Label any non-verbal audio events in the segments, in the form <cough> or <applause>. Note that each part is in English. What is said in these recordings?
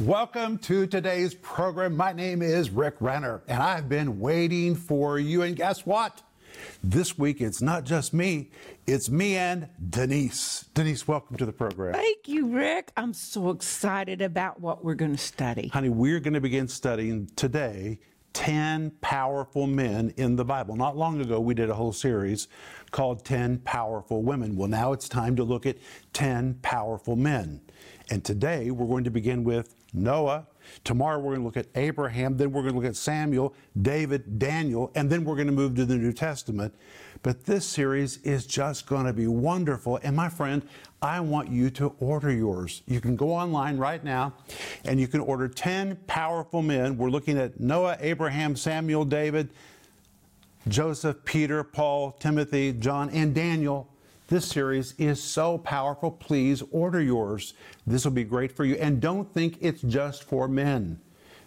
Welcome to today's program. My name is Rick Renner, and I've been waiting for you. And guess what? This week it's not just me, it's me and Denise. Denise, welcome to the program. Thank you, Rick. I'm so excited about what we're going to study. Honey, we're going to begin studying today 10 powerful men in the Bible. Not long ago, we did a whole series called 10 Powerful Women. Well, now it's time to look at 10 powerful men. And today we're going to begin with Noah. Tomorrow we're going to look at Abraham. Then we're going to look at Samuel, David, Daniel, and then we're going to move to the New Testament. But this series is just going to be wonderful. And my friend, I want you to order yours. You can go online right now and you can order 10 powerful men. We're looking at Noah, Abraham, Samuel, David, Joseph, Peter, Paul, Timothy, John, and Daniel. This series is so powerful. Please order yours. This will be great for you. And don't think it's just for men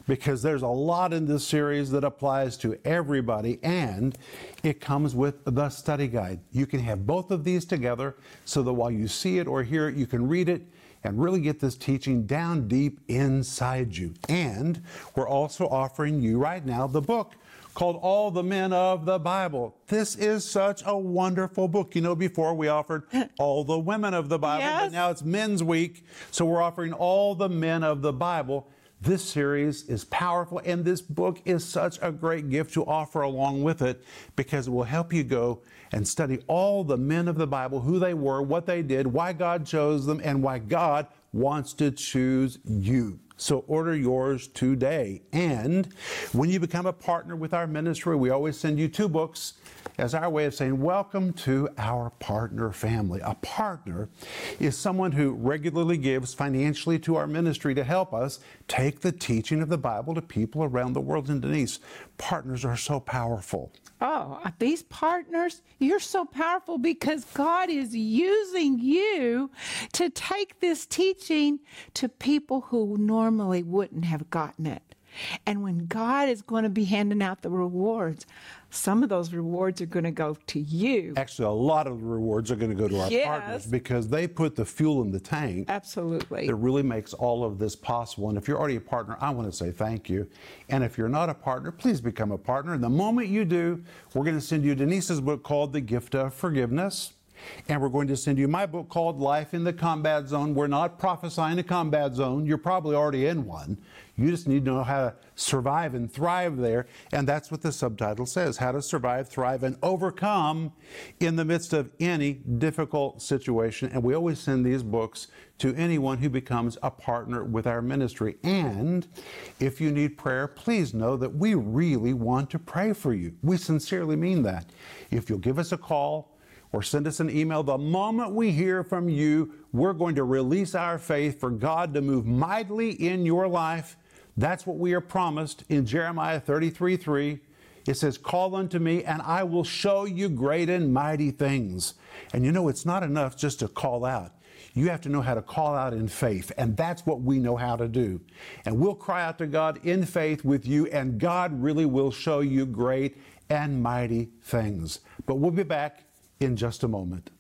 because there's a lot in this series that applies to everybody and it comes with the study guide. You can have both of these together so that while you see it or hear it, you can read it and really get this teaching down deep inside you. And we're also offering you right now the book called All the Men of the Bible. This is such a wonderful book. You know, before we offered <laughs> All the Women of the Bible, Yes. but now it's Men's Week. So we're offering All the Men of the Bible. This series is powerful, and this book is such a great gift to offer along with it because it will help you go and study all the men of the Bible, who they were, what they did, why God chose them, and why God wants to choose you. So order yours today. And when you become a partner with our ministry, we always send you two books as our way of saying, Welcome to our partner family. A partner is someone who regularly gives financially to our ministry to help us take the teaching of the Bible to people around the world. And Denise, partners are so powerful. Oh, uh, these partners, you're so powerful because God is using you to take this teaching to people who normally wouldn't have gotten it. And when God is going to be handing out the rewards, some of those rewards are going to go to you. Actually, a lot of the rewards are going to go to our Yes. partners because they put the fuel in the tank. Absolutely. that really makes all of this possible. And if you're already a partner, I want to say thank you. And if you're not a partner, please become a partner. And the moment you do, we're going to send you Denise's book called The Gift of Forgiveness. And we're going to send you my book called Life in the Combat Zone. We're not prophesying a combat zone. You're probably already in one. You just need to know how to survive and thrive there. And that's what the subtitle says How to Survive, Thrive, and Overcome in the midst of any difficult situation. And we always send these books to anyone who becomes a partner with our ministry. And if you need prayer, please know that we really want to pray for you. We sincerely mean that. If you'll give us a call, or send us an email. The moment we hear from you, we're going to release our faith for God to move mightily in your life. That's what we are promised in Jeremiah 33 3. It says, Call unto me, and I will show you great and mighty things. And you know, it's not enough just to call out. You have to know how to call out in faith, and that's what we know how to do. And we'll cry out to God in faith with you, and God really will show you great and mighty things. But we'll be back in just a moment.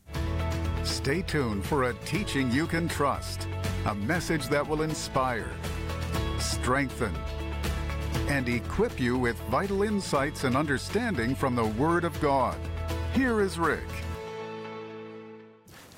Stay tuned for a teaching you can trust, a message that will inspire, strengthen, and equip you with vital insights and understanding from the Word of God. Here is Rick.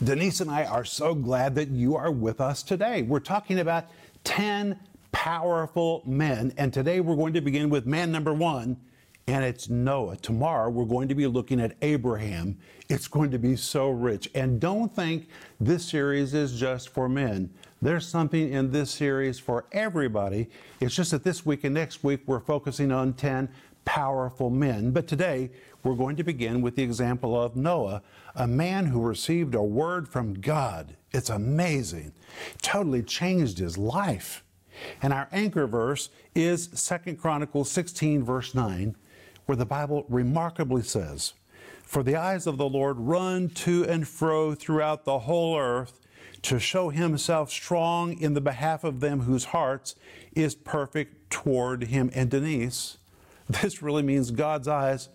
Denise and I are so glad that you are with us today. We're talking about 10 powerful men, and today we're going to begin with man number one, and it's Noah. Tomorrow we're going to be looking at Abraham. It's going to be so rich. And don't think this series is just for men. There's something in this series for everybody. It's just that this week and next week we're focusing on 10 powerful men. But today, we're going to begin with the example of Noah, a man who received a word from God. It's amazing. Totally changed his life. And our anchor verse is 2 Chronicles 16, verse 9, where the Bible remarkably says, For the eyes of the Lord run to and fro throughout the whole earth to show himself strong in the behalf of them whose hearts is perfect toward him. And Denise, <laughs> this really means God's eyes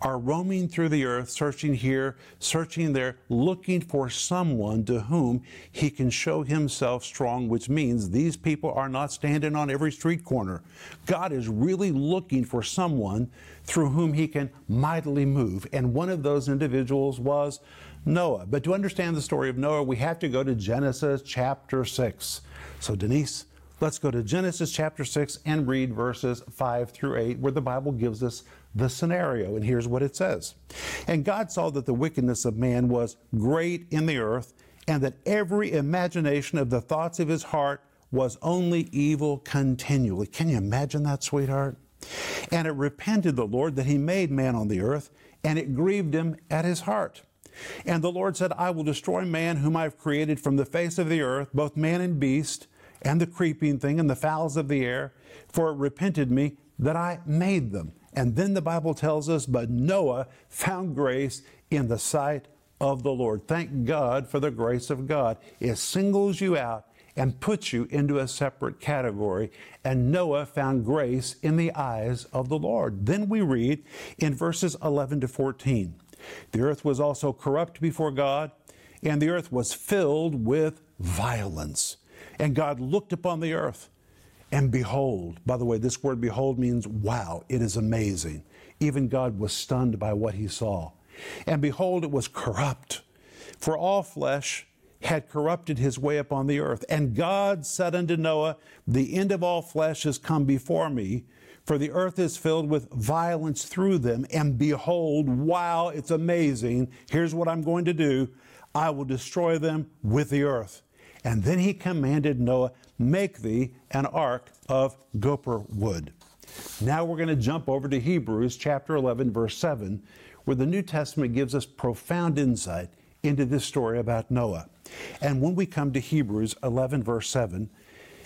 are roaming through the earth, searching here, searching there, looking for someone to whom he can show himself strong, which means these people are not standing on every street corner. God is really looking for someone through whom he can mightily move. And one of those individuals was Noah. But to understand the story of Noah, we have to go to Genesis chapter 6. So, Denise, let's go to Genesis chapter 6 and read verses 5 through 8, where the Bible gives us the scenario. And here's what it says And God saw that the wickedness of man was great in the earth, and that every imagination of the thoughts of his heart was only evil continually. Can you imagine that, sweetheart? And it repented the Lord that he made man on the earth, and it grieved him at his heart. And the Lord said, I will destroy man whom I've created from the face of the earth, both man and beast, and the creeping thing, and the fowls of the air, for it repented me that I made them. And then the Bible tells us, but Noah found grace in the sight of the Lord. Thank God for the grace of God. It singles you out and puts you into a separate category. And Noah found grace in the eyes of the Lord. Then we read in verses 11 to 14 The earth was also corrupt before God, and the earth was filled with violence. And God looked upon the earth and behold, by the way, this word behold means wow, it is amazing. Even God was stunned by what he saw. And behold, it was corrupt, for all flesh had corrupted his way upon the earth. And God said unto Noah, The end of all flesh is come before me, for the earth is filled with violence through them. And behold, wow, it's amazing. Here's what I'm going to do I will destroy them with the earth. And then he commanded Noah, Make thee an ark of gopher wood. Now we're going to jump over to Hebrews chapter 11, verse 7, where the New Testament gives us profound insight into this story about Noah. And when we come to Hebrews 11, verse 7,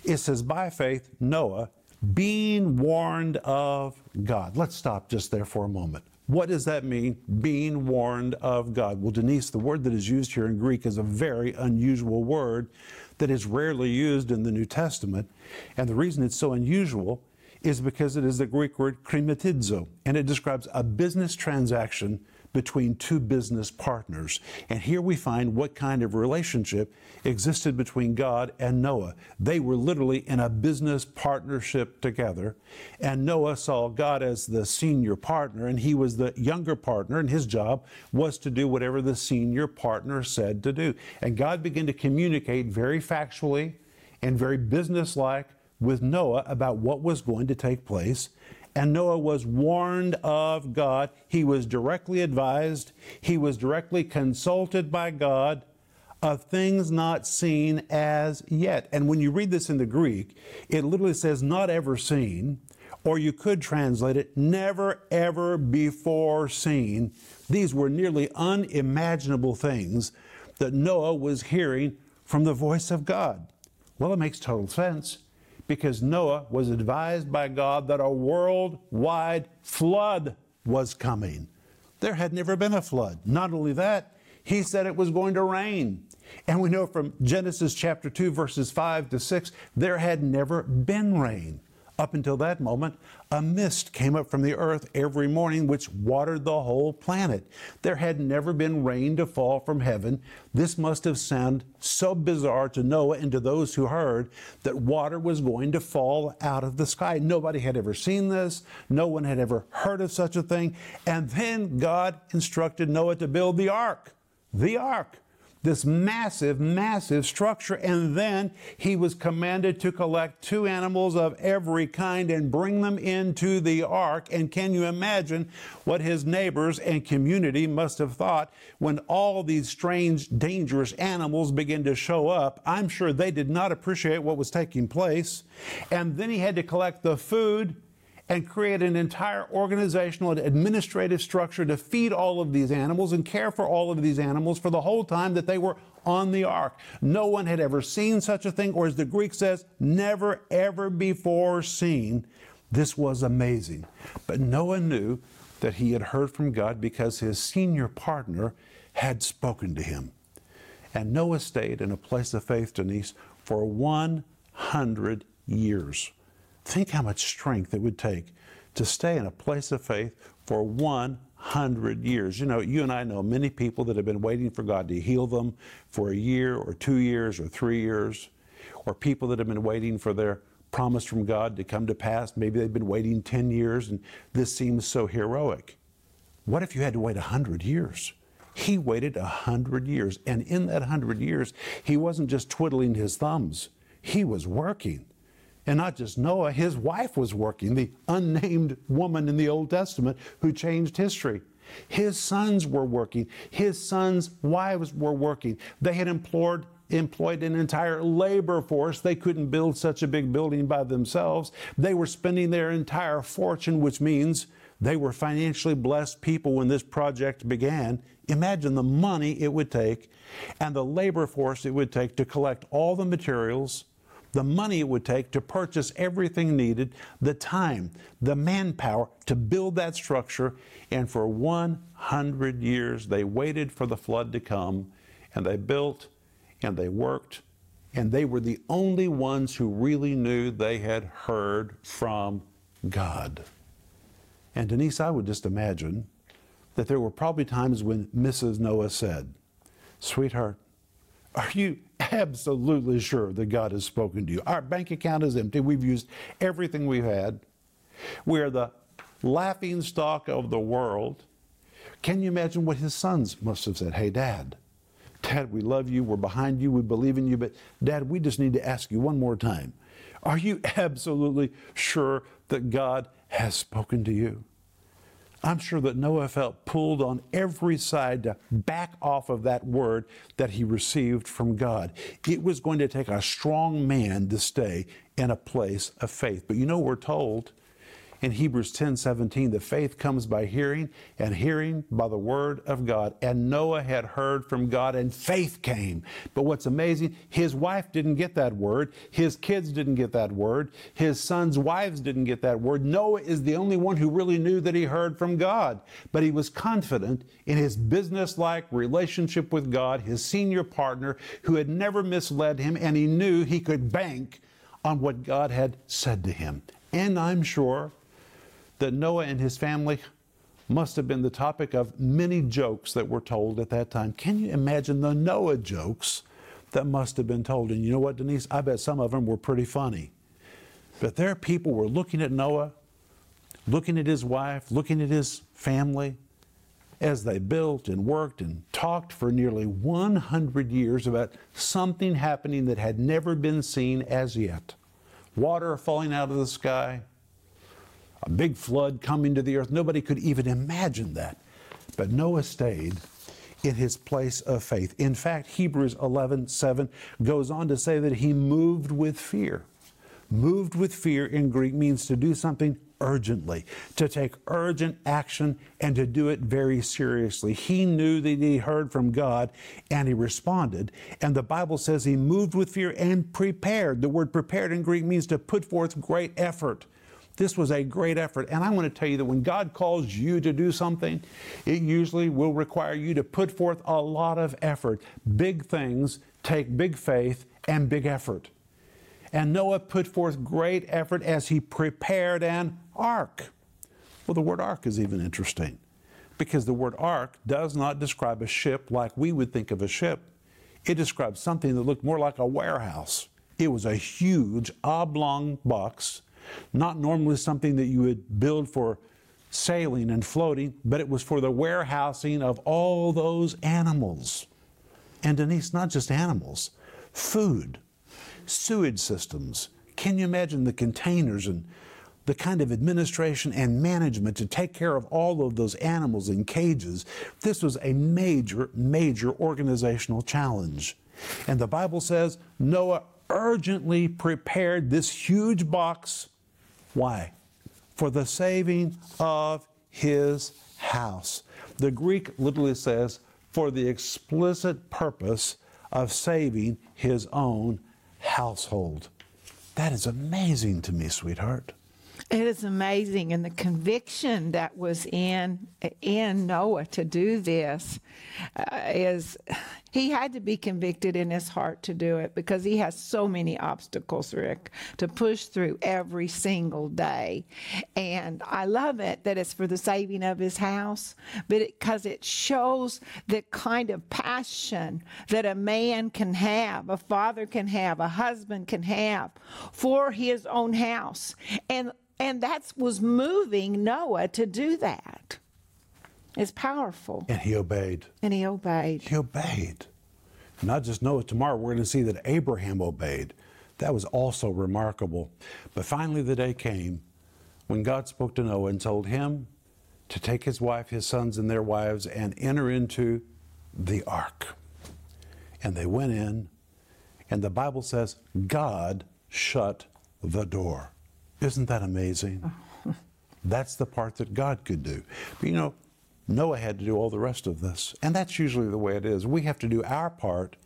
it says, By faith, Noah, being warned of God. Let's stop just there for a moment. What does that mean, being warned of God? Well, Denise, the word that is used here in Greek is a very unusual word that is rarely used in the New Testament. And the reason it's so unusual is because it is the Greek word krimatidzo, and it describes a business transaction between two business partners. And here we find what kind of relationship existed between God and Noah. They were literally in a business partnership together, and Noah saw God as the senior partner, and he was the younger partner, and his job was to do whatever the senior partner said to do. And God began to communicate very factually and very businesslike with Noah about what was going to take place and Noah was warned of God. He was directly advised, he was directly consulted by God of things not seen as yet. And when you read this in the Greek, it literally says, not ever seen, or you could translate it, never ever before seen. These were nearly unimaginable things that Noah was hearing from the voice of God. Well, it makes total sense because Noah was advised by God that a worldwide flood was coming. There had never been a flood. Not only that, he said it was going to rain. And we know from Genesis chapter 2, verses 5 to 6, there had never been rain. Up until that moment, a mist came up from the earth every morning, which watered the whole planet. There had never been rain to fall from heaven. This must have sounded so bizarre to Noah and to those who heard that water was going to fall out of the sky. Nobody had ever seen this, no one had ever heard of such a thing. And then God instructed Noah to build the ark. The ark this massive, massive structure. And then he was commanded to collect two animals of every kind and bring them into the ark. And can you imagine what his neighbors and community must have thought when all these strange, dangerous animals began to show up? I'm sure they did not appreciate what was taking place. And then he had to collect the food and create an entire organizational and administrative structure to feed all of these animals and care for all of these animals for the whole time that they were on the ark. No one had ever seen such a thing, or as the Greek says, never ever before seen. This was amazing. But Noah knew that he had heard from God because his senior partner had spoken to him. And Noah stayed in a place of faith, Denise, for 100 years. Think how much strength it would take to stay in a place of faith for 100 100 years. You know, you and I know many people that have been waiting for God to heal them for a year or two years or three years, or people that have been waiting for their promise from God to come to pass. Maybe they've been waiting 10 years and this seems so heroic. What if you had to wait 100 years? He waited 100 years, and in that 100 years, he wasn't just twiddling his thumbs, he was working. And not just Noah, his wife was working, the unnamed woman in the Old Testament who changed history. His sons were working. His sons' wives were working. They had employed, employed an entire labor force. They couldn't build such a big building by themselves. They were spending their entire fortune, which means they were financially blessed people when this project began. Imagine the money it would take and the labor force it would take to collect all the materials the money it would take to purchase everything needed, the time, the manpower to build that structure. And for 100 years, they waited for the flood to come, and they built and they worked, and they were the only ones who really knew they had heard from God. And Denise, I would just imagine that there were probably times when Mrs. Noah said, Sweetheart, are you absolutely sure that God has spoken to you? Our bank account is empty. We've used everything we've had. We're the laughing stock of the world. Can you imagine what his sons must have said? Hey, Dad, Dad, we love you. We're behind you. We believe in you. But, Dad, we just need to ask you one more time Are you absolutely sure that God has spoken to you? I'm sure that Noah felt pulled on every side to back off of that word that he received from God. It was going to take a strong man to stay in a place of faith. But you know, we're told in Hebrews 10 17, the faith comes by hearing, and hearing by the word of God. And Noah had heard from God, and faith came. But what's amazing, his wife didn't get that word, his kids didn't get that word, his sons' wives didn't get that word. Noah is the only one who really knew that he heard from God. But he was confident in his business like relationship with God, his senior partner, who had never misled him, and he knew he could bank on what God had said to him. And I'm sure that Noah and his family must have been the topic of many jokes that were told at that time. Can you imagine the Noah jokes that must have been told? And you know what, Denise? I bet some of them were pretty funny. But there people were looking at Noah, looking at his wife, looking at his family as they built and worked and talked for nearly 100 years about something happening that had never been seen as yet. Water falling out of the sky, a big flood coming to the earth. Nobody could even imagine that. But Noah stayed in his place of faith. In fact, Hebrews 11 7 goes on to say that he moved with fear. Moved with fear in Greek means to do something urgently, to take urgent action and to do it very seriously. He knew that he heard from God and he responded. And the Bible says he moved with fear and prepared. The word prepared in Greek means to put forth great effort. This was a great effort. And I want to tell you that when God calls you to do something, it usually will require you to put forth a lot of effort. Big things take big faith and big effort. And Noah put forth great effort as he prepared an ark. Well, the word ark is even interesting because the word ark does not describe a ship like we would think of a ship. It describes something that looked more like a warehouse. It was a huge oblong box not normally something that you would build for sailing and floating, but it was for the warehousing of all those animals. And Denise, not just animals, food, sewage systems. Can you imagine the containers and the kind of administration and management to take care of all of those animals in cages? This was a major, major organizational challenge. And the Bible says Noah urgently prepared this huge box why? For the saving of his house. The Greek literally says, for the explicit purpose of saving his own household. That is amazing to me, sweetheart. It is amazing, and the conviction that was in in Noah to do this uh, is He had to be convicted in his heart to do it because he has so many obstacles, Rick, to push through every single day. And I love it that it's for the saving of his house, but because it, it shows the kind of passion that a man can have, a father can have, a husband can have for his own house. And and that was moving Noah to do that. It's powerful. And he obeyed. And he obeyed. He obeyed. Not just Noah, tomorrow we're going to see that Abraham obeyed. That was also remarkable. But finally, the day came when God spoke to Noah and told him to take his wife, his sons, and their wives and enter into the ark. And they went in, and the Bible says God shut the door. Isn't that amazing? <laughs> That's the part that God could do. But you know, Noah had to do all the rest of this. And that's usually the way it is. We have to do our part,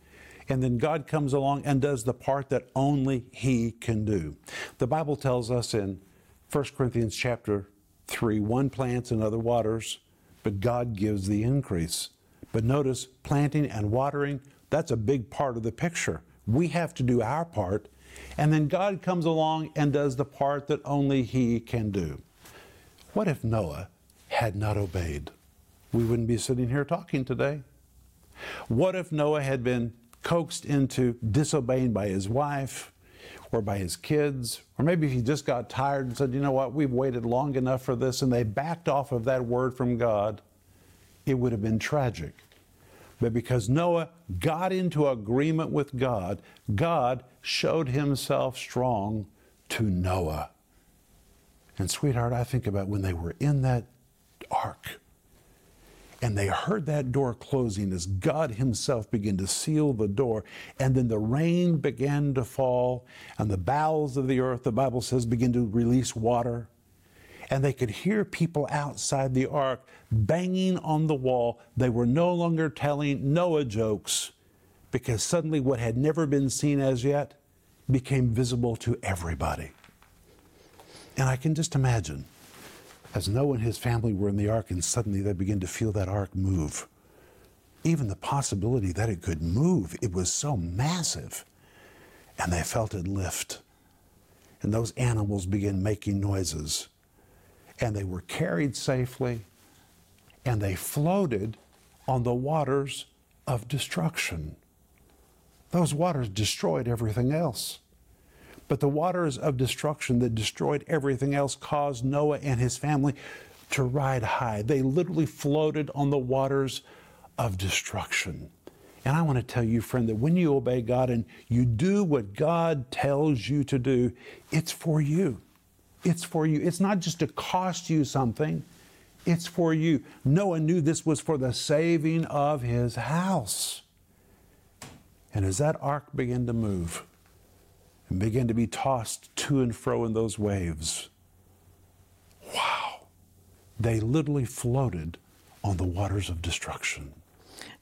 and then God comes along and does the part that only He can do. The Bible tells us in 1 Corinthians chapter 3 one plants and other waters, but God gives the increase. But notice, planting and watering, that's a big part of the picture. We have to do our part, and then God comes along and does the part that only He can do. What if Noah had not obeyed? We wouldn't be sitting here talking today. What if Noah had been coaxed into disobeying by his wife or by his kids? Or maybe he just got tired and said, you know what, we've waited long enough for this, and they backed off of that word from God, it would have been tragic. But because Noah got into agreement with God, God showed himself strong to Noah. And, sweetheart, I think about when they were in that ark and they heard that door closing as God Himself began to seal the door. And then the rain began to fall, and the bowels of the earth, the Bible says, began to release water. And they could hear people outside the ark banging on the wall. They were no longer telling Noah jokes because suddenly what had never been seen as yet became visible to everybody. And I can just imagine as Noah and his family were in the ark, and suddenly they began to feel that ark move. Even the possibility that it could move, it was so massive. And they felt it lift. And those animals began making noises. And they were carried safely, and they floated on the waters of destruction. Those waters destroyed everything else. But the waters of destruction that destroyed everything else caused Noah and his family to ride high. They literally floated on the waters of destruction. And I want to tell you, friend, that when you obey God and you do what God tells you to do, it's for you. It's for you. It's not just to cost you something, it's for you. Noah knew this was for the saving of his house. And as that ark began to move, and began to be tossed to and fro in those waves. Wow. They literally floated on the waters of destruction.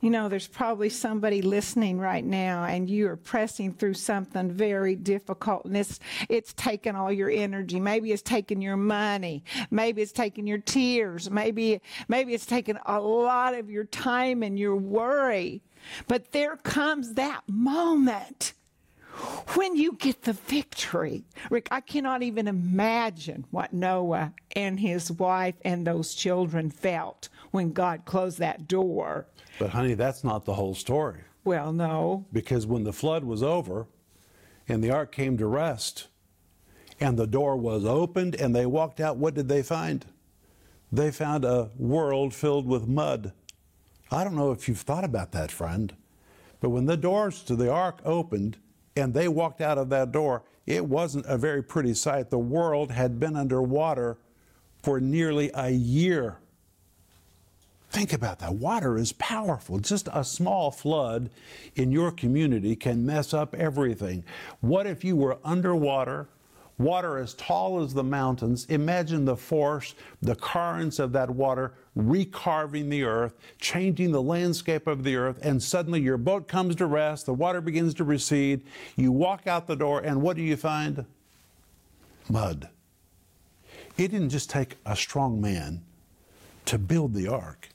You know, there's probably somebody listening right now and you are pressing through something very difficult and it's, it's taken all your energy. Maybe it's taken your money. Maybe it's taken your tears. Maybe, maybe it's taken a lot of your time and your worry. But there comes that moment when you get the victory, Rick, I cannot even imagine what Noah and his wife and those children felt when God closed that door. But, honey, that's not the whole story. Well, no. Because when the flood was over and the ark came to rest and the door was opened and they walked out, what did they find? They found a world filled with mud. I don't know if you've thought about that, friend, but when the doors to the ark opened, and they walked out of that door, it wasn't a very pretty sight. The world had been underwater for nearly a year. Think about that. Water is powerful. Just a small flood in your community can mess up everything. What if you were underwater water as tall as the mountains. Imagine the force, the currents of that water recarving the earth, changing the landscape of the earth, and suddenly your boat comes to rest, the water begins to recede, you walk out the door, and what do you find? Mud. It didn't just take a strong man to build the ark.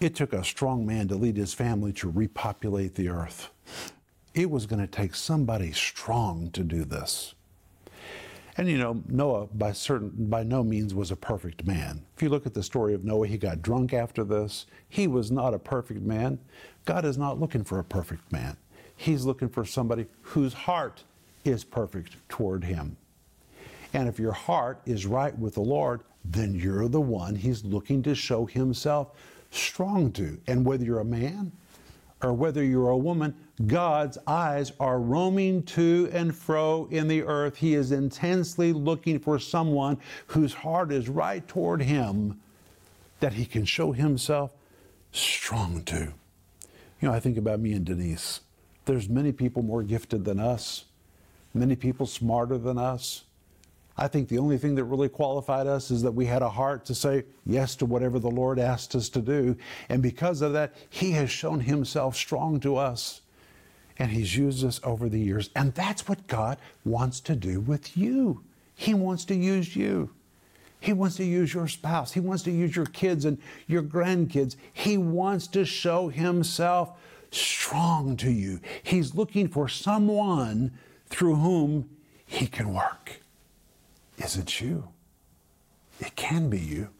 It took a strong man to lead his family to repopulate the earth. It was going to take somebody strong to do this. And you know, Noah by certain by no means was a perfect man. If you look at the story of Noah, he got drunk after this. He was not a perfect man. God is not looking for a perfect man. He's looking for somebody whose heart is perfect toward him. And if your heart is right with the Lord, then you're the one he's looking to show himself strong to. And whether you're a man or whether you're a woman, God's eyes are roaming to and fro in the earth. He is intensely looking for someone whose heart is right toward Him that He can show Himself strong to. You know, I think about me and Denise. There's many people more gifted than us, many people smarter than us, I think the only thing that really qualified us is that we had a heart to say yes to whatever the Lord asked us to do. And because of that, He has shown Himself strong to us. And He's used us over the years. And that's what God wants to do with you. He wants to use you. He wants to use your spouse. He wants to use your kids and your grandkids. He wants to show Himself strong to you. He's looking for someone through whom He can work. Is it you? It can be you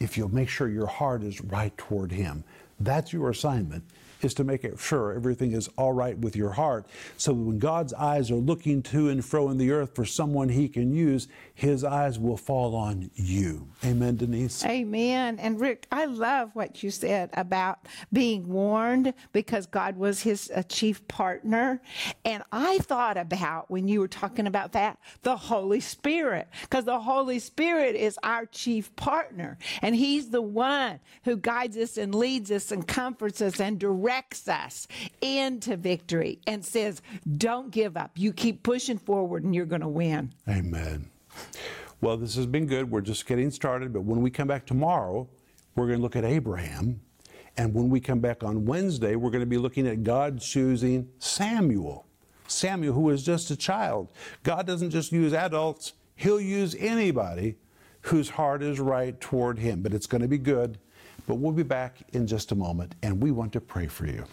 if you'll make sure your heart is right toward Him. That's your assignment is to make sure everything is all right with your heart. So when God's eyes are looking to and fro in the earth for someone he can use, his eyes will fall on you. Amen, Denise? Amen. And Rick, I love what you said about being warned because God was his uh, chief partner. And I thought about when you were talking about that, the Holy Spirit, because the Holy Spirit is our chief partner. And he's the one who guides us and leads us and comforts us and directs directs us into victory and says, Don't give up. You keep pushing forward and you're going to win. Amen. Well, this has been good. We're just getting started. But when we come back tomorrow, we're going to look at Abraham. And when we come back on Wednesday, we're going to be looking at God choosing Samuel. Samuel, who was just a child. God doesn't just use adults, He'll use anybody whose heart is right toward Him. But it's going to be good. But we'll be back in just a moment, and we want to pray for you.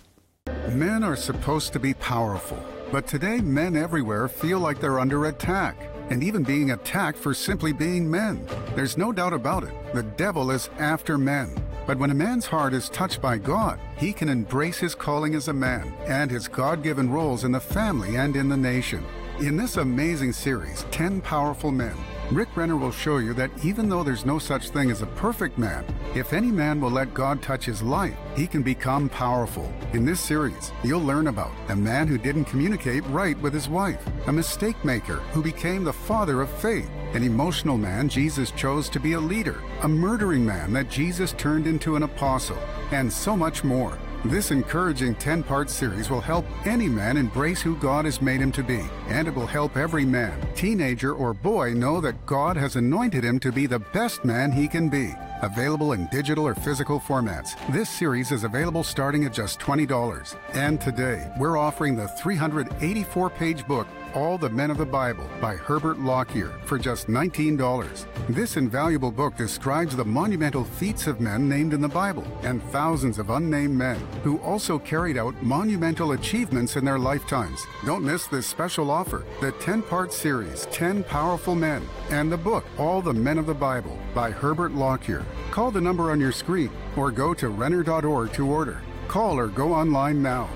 Men are supposed to be powerful, but today men everywhere feel like they're under attack, and even being attacked for simply being men. There's no doubt about it. The devil is after men. But when a man's heart is touched by God, he can embrace his calling as a man and his God given roles in the family and in the nation. In this amazing series, 10 Powerful Men, Rick Renner will show you that even though there's no such thing as a perfect man, if any man will let God touch his life, he can become powerful. In this series, you'll learn about a man who didn't communicate right with his wife, a mistake maker who became the father of faith, an emotional man Jesus chose to be a leader, a murdering man that Jesus turned into an apostle, and so much more. This encouraging 10 part series will help any man embrace who God has made him to be, and it will help every man, teenager, or boy know that God has anointed him to be the best man he can be. Available in digital or physical formats. This series is available starting at just $20. And today, we're offering the 384 page book, All the Men of the Bible by Herbert Lockyer for just $19. This invaluable book describes the monumental feats of men named in the Bible and thousands of unnamed men who also carried out monumental achievements in their lifetimes. Don't miss this special offer the 10 part series, 10 Powerful Men, and the book, All the Men of the Bible by Herbert Lockyer. Call the number on your screen or go to Renner.org to order. Call or go online now.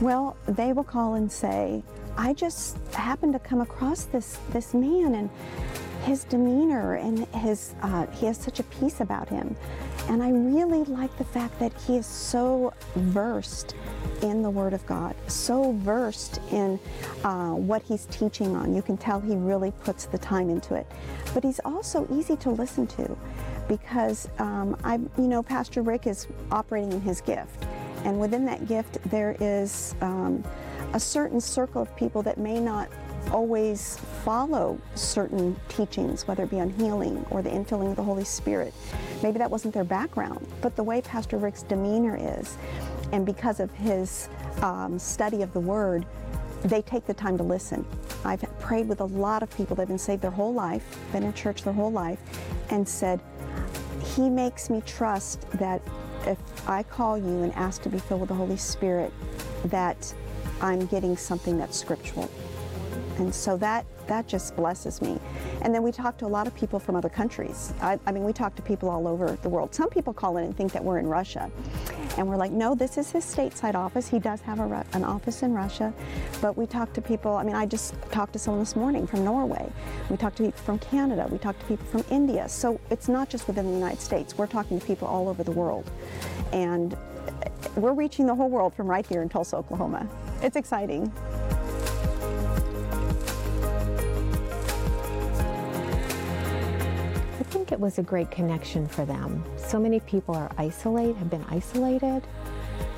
Well, they will call and say, I just happened to come across this, this man and his demeanor and his, uh, he has such a peace about him. And I really like the fact that he is so versed in the Word of God, so versed in uh, what he's teaching on. You can tell he really puts the time into it. But he's also easy to listen to because um, I, you know, Pastor Rick is operating in his gift. And within that gift, there is um, a certain circle of people that may not always follow certain teachings, whether it be on healing or the infilling of the Holy Spirit. Maybe that wasn't their background, but the way Pastor Rick's demeanor is, and because of his um, study of the Word, they take the time to listen. I've prayed with a lot of people that have been saved their whole life, been in church their whole life, and said, He makes me trust that if I call you and ask to be filled with the Holy Spirit, that I'm getting something that's scriptural. And so that that just blesses me. And then we talk to a lot of people from other countries. I, I, mean, we talk to people all over the world. Some people call in and think that we're in Russia. And we're like, no, this is his stateside office. He does have a, an office in Russia. But we talk to people, I mean, I just talked to someone this morning from Norway. We talk to people from Canada. We talk to people from India. So it's not just within the United States. We're talking to people all over the world. And we're reaching the whole world from right here in Tulsa, Oklahoma. It's exciting. Think it was a great connection for them. So many people are isolated, have been isolated,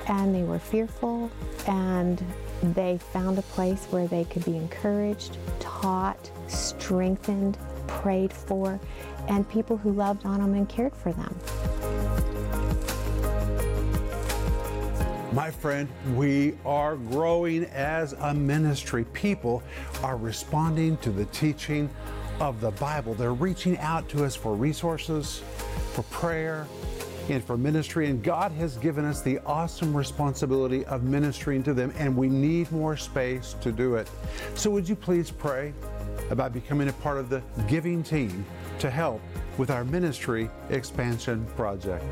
and they were fearful, and they found a place where they could be encouraged, taught, strengthened, prayed for, and people who loved on them and cared for them. My friend, we are growing as a ministry. People are responding to the teaching of the Bible. They're reaching out to us for resources, for prayer, and for ministry. And God has given us the awesome responsibility of ministering to them, and we need more space to do it. So, would you please pray about becoming a part of the giving team to help with our ministry expansion project?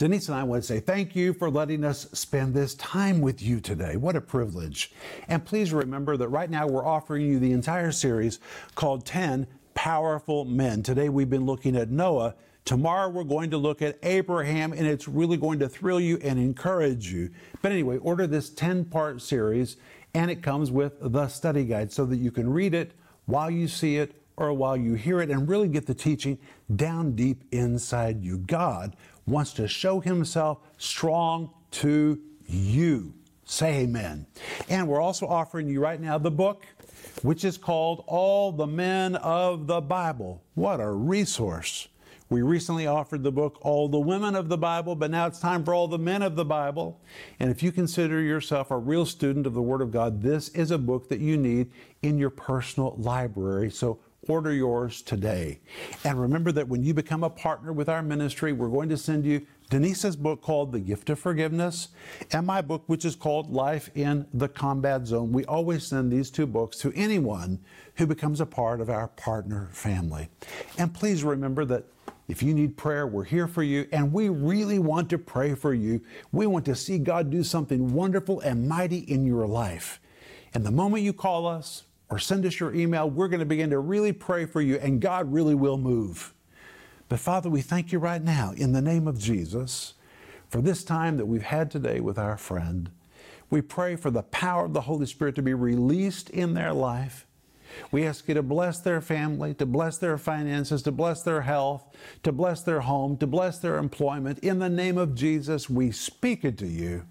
Denise and I want to say thank you for letting us spend this time with you today. What a privilege. And please remember that right now we're offering you the entire series called 10 Powerful Men. Today we've been looking at Noah. Tomorrow we're going to look at Abraham, and it's really going to thrill you and encourage you. But anyway, order this 10 part series, and it comes with the study guide so that you can read it while you see it or while you hear it and really get the teaching down deep inside you. God wants to show himself strong to you. Say amen. And we're also offering you right now the book, which is called All the Men of the Bible. What a resource. We recently offered the book All the Women of the Bible, but now it's time for All the Men of the Bible. And if you consider yourself a real student of the Word of God, this is a book that you need in your personal library. So Order yours today. And remember that when you become a partner with our ministry, we're going to send you Denise's book called The Gift of Forgiveness and my book, which is called Life in the Combat Zone. We always send these two books to anyone who becomes a part of our partner family. And please remember that if you need prayer, we're here for you, and we really want to pray for you. We want to see God do something wonderful and mighty in your life. And the moment you call us, or send us your email. We're going to begin to really pray for you, and God really will move. But Father, we thank you right now in the name of Jesus for this time that we've had today with our friend. We pray for the power of the Holy Spirit to be released in their life. We ask you to bless their family, to bless their finances, to bless their health, to bless their home, to bless their employment. In the name of Jesus, we speak it to you.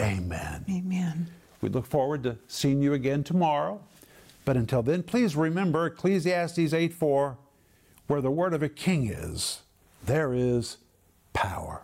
Amen. Amen. We look forward to seeing you again tomorrow. But until then, please remember Ecclesiastes 8 4 where the word of a king is, there is power.